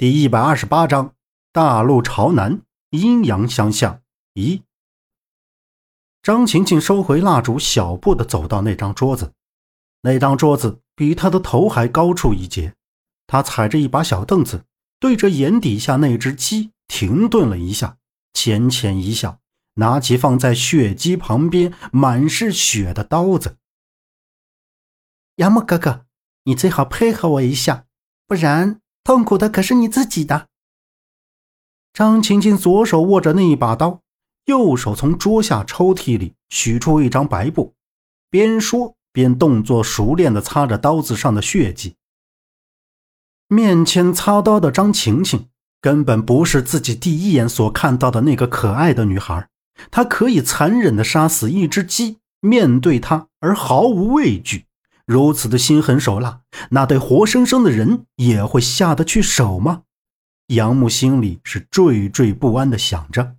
第一百二十八章：大陆朝南，阴阳相向。一，张晴晴收回蜡烛，小步的走到那张桌子。那张桌子比她的头还高出一截。她踩着一把小凳子，对着眼底下那只鸡停顿了一下，浅浅一笑，拿起放在血鸡旁边满是血的刀子。杨木哥哥，你最好配合我一下，不然。痛苦的可是你自己的。张晴晴左手握着那一把刀，右手从桌下抽屉里取出一张白布，边说边动作熟练的擦着刀子上的血迹。面前擦刀的张晴晴根本不是自己第一眼所看到的那个可爱的女孩，她可以残忍的杀死一只鸡，面对她而毫无畏惧。如此的心狠手辣，那对活生生的人也会下得去手吗？杨木心里是惴惴不安的想着。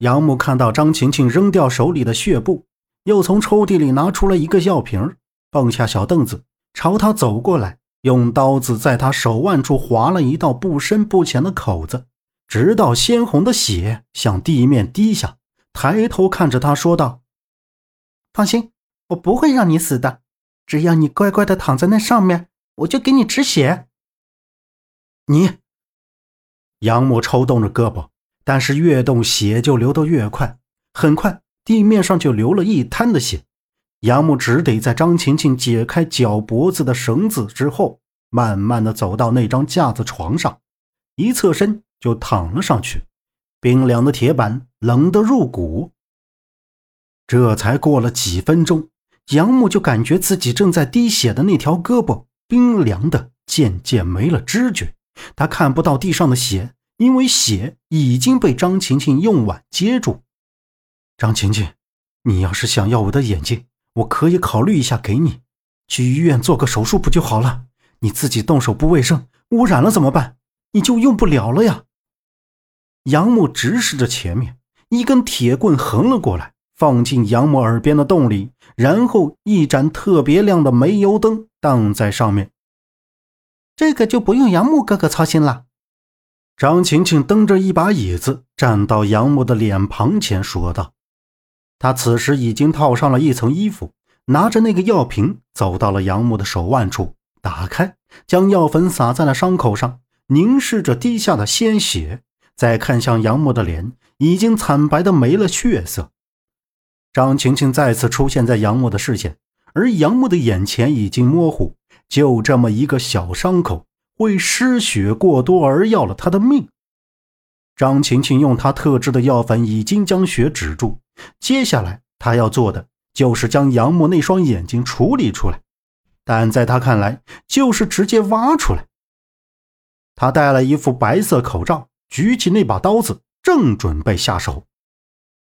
杨木看到张晴晴扔掉手里的血布，又从抽屉里拿出了一个药瓶，放下小凳子，朝他走过来，用刀子在他手腕处划了一道不深不浅的口子，直到鲜红的血向地面滴下，抬头看着他说道：“放心，我不会让你死的。”只要你乖乖的躺在那上面，我就给你止血。你，杨木抽动着胳膊，但是越动血就流得越快，很快地面上就流了一滩的血。杨木只得在张晴晴解开脚脖子的绳子之后，慢慢的走到那张架子床上，一侧身就躺了上去。冰凉的铁板冷得入骨。这才过了几分钟。杨木就感觉自己正在滴血的那条胳膊冰凉的，渐渐没了知觉。他看不到地上的血，因为血已经被张晴晴用碗接住。张晴晴，你要是想要我的眼睛，我可以考虑一下给你。去医院做个手术不就好了？你自己动手不卫生，污染了怎么办？你就用不了了呀。杨木直视着前面，一根铁棍横了过来。放进杨木耳边的洞里，然后一盏特别亮的煤油灯荡在上面。这个就不用杨木哥哥操心了。张晴晴蹬着一把椅子站到杨木的脸庞前说道：“他此时已经套上了一层衣服，拿着那个药瓶走到了杨木的手腕处，打开，将药粉撒在了伤口上，凝视着滴下的鲜血，再看向杨木的脸，已经惨白的没了血色。”张晴晴再次出现在杨木的视线，而杨木的眼前已经模糊。就这么一个小伤口，会失血过多而要了他的命。张晴晴用她特制的药粉已经将血止住，接下来她要做的就是将杨木那双眼睛处理出来，但在她看来，就是直接挖出来。他戴了一副白色口罩，举起那把刀子，正准备下手，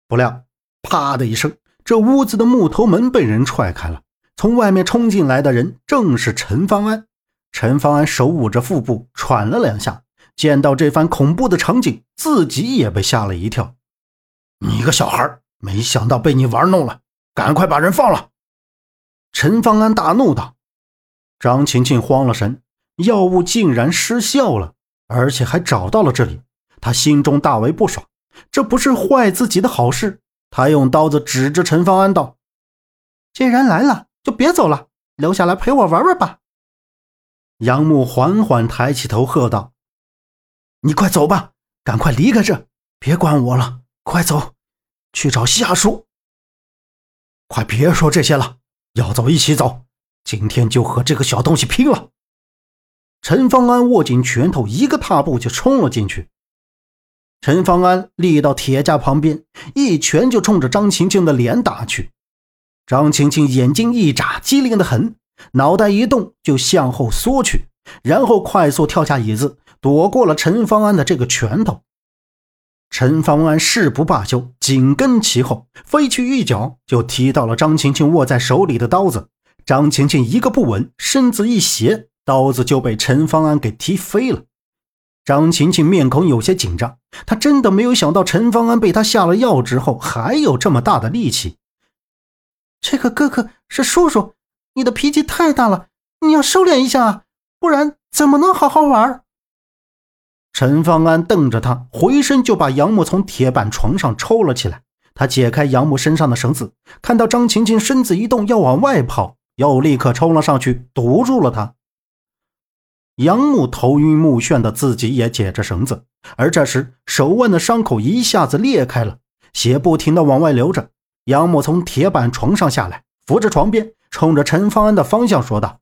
不料。啪的一声，这屋子的木头门被人踹开了。从外面冲进来的人正是陈方安。陈方安手捂着腹部，喘了两下。见到这番恐怖的场景，自己也被吓了一跳。你个小孩，没想到被你玩弄了，赶快把人放了！陈方安大怒道。张晴晴慌了神，药物竟然失效了，而且还找到了这里。他心中大为不爽，这不是坏自己的好事。他用刀子指着陈方安道：“既然来了，就别走了，留下来陪我玩玩吧。”杨木缓缓抬起头，喝道：“你快走吧，赶快离开这，别管我了，快走，去找夏叔。快别说这些了，要走一起走，今天就和这个小东西拼了！”陈方安握紧拳头，一个踏步就冲了进去。陈方安立到铁架旁边，一拳就冲着张晴晴的脸打去。张晴晴眼睛一眨，机灵的很，脑袋一动就向后缩去，然后快速跳下椅子，躲过了陈方安的这个拳头。陈方安誓不罢休，紧跟其后，飞去一脚就踢到了张晴晴握在手里的刀子。张晴晴一个不稳，身子一斜，刀子就被陈方安给踢飞了。张晴晴面孔有些紧张，她真的没有想到陈方安被她下了药之后还有这么大的力气。这个哥哥是叔叔，你的脾气太大了，你要收敛一下啊，不然怎么能好好玩？陈方安瞪着他，回身就把杨木从铁板床上抽了起来。他解开杨木身上的绳子，看到张晴晴身子一动要往外跑，又立刻冲了上去堵住了他。杨木头晕目眩的，自己也解着绳子，而这时手腕的伤口一下子裂开了，血不停的往外流着。杨木从铁板床上下来，扶着床边，冲着陈方安的方向说道：“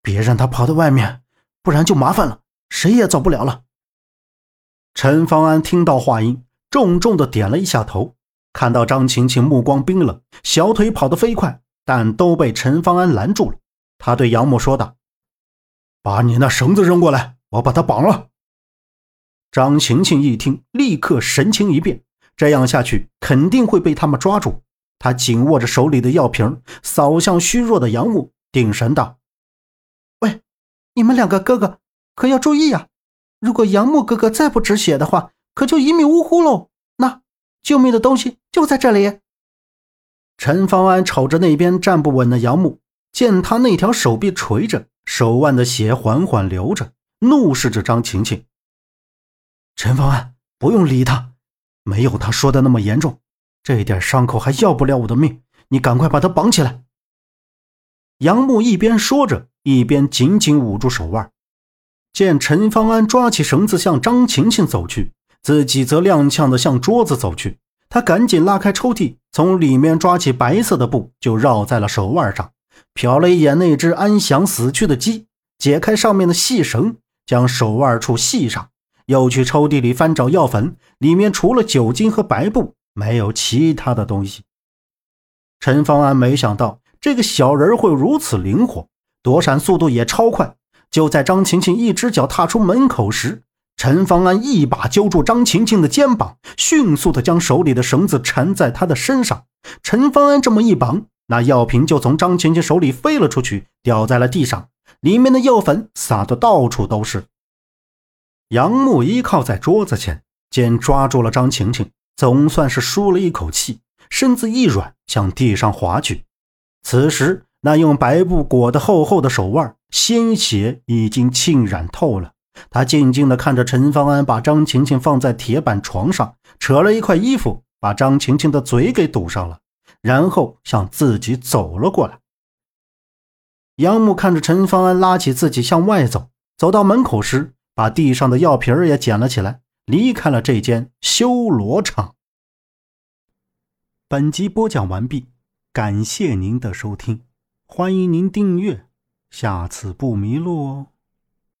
别让他跑到外面，不然就麻烦了，谁也走不了了。”陈方安听到话音，重重的点了一下头，看到张晴晴目光冰冷，小腿跑得飞快，但都被陈方安拦住了。他对杨木说道。把你那绳子扔过来，我把他绑了。张晴晴一听，立刻神情一变，这样下去肯定会被他们抓住。她紧握着手里的药瓶，扫向虚弱的杨木，定神道：“喂，你们两个哥哥可要注意呀！如果杨木哥哥再不止血的话，可就一命呜呼喽。那救命的东西就在这里。”陈方安瞅着那边站不稳的杨木，见他那条手臂垂着。手腕的血缓缓流着，怒视着张晴晴。陈方安，不用理他，没有他说的那么严重，这点伤口还要不了我的命。你赶快把他绑起来。杨木一边说着，一边紧紧捂住手腕。见陈方安抓起绳子向张晴晴走去，自己则踉跄的向桌子走去。他赶紧拉开抽屉，从里面抓起白色的布，就绕在了手腕上。瞟了一眼那只安详死去的鸡，解开上面的细绳，将手腕处系上，又去抽屉里翻找药粉，里面除了酒精和白布，没有其他的东西。陈方安没想到这个小人会如此灵活，躲闪速度也超快。就在张晴晴一只脚踏出门口时，陈方安一把揪住张晴晴的肩膀，迅速的将手里的绳子缠在她的身上。陈方安这么一绑。那药瓶就从张晴晴手里飞了出去，掉在了地上，里面的药粉撒得到处都是。杨木依靠在桌子前，见抓住了张晴晴，总算是舒了一口气，身子一软，向地上滑去。此时，那用白布裹得厚厚的手腕，鲜血已经浸染透了。他静静地看着陈方安把张晴晴放在铁板床上，扯了一块衣服，把张晴晴的嘴给堵上了。然后向自己走了过来。杨木看着陈方安拉起自己向外走，走到门口时，把地上的药瓶也捡了起来，离开了这间修罗场。本集播讲完毕，感谢您的收听，欢迎您订阅，下次不迷路哦。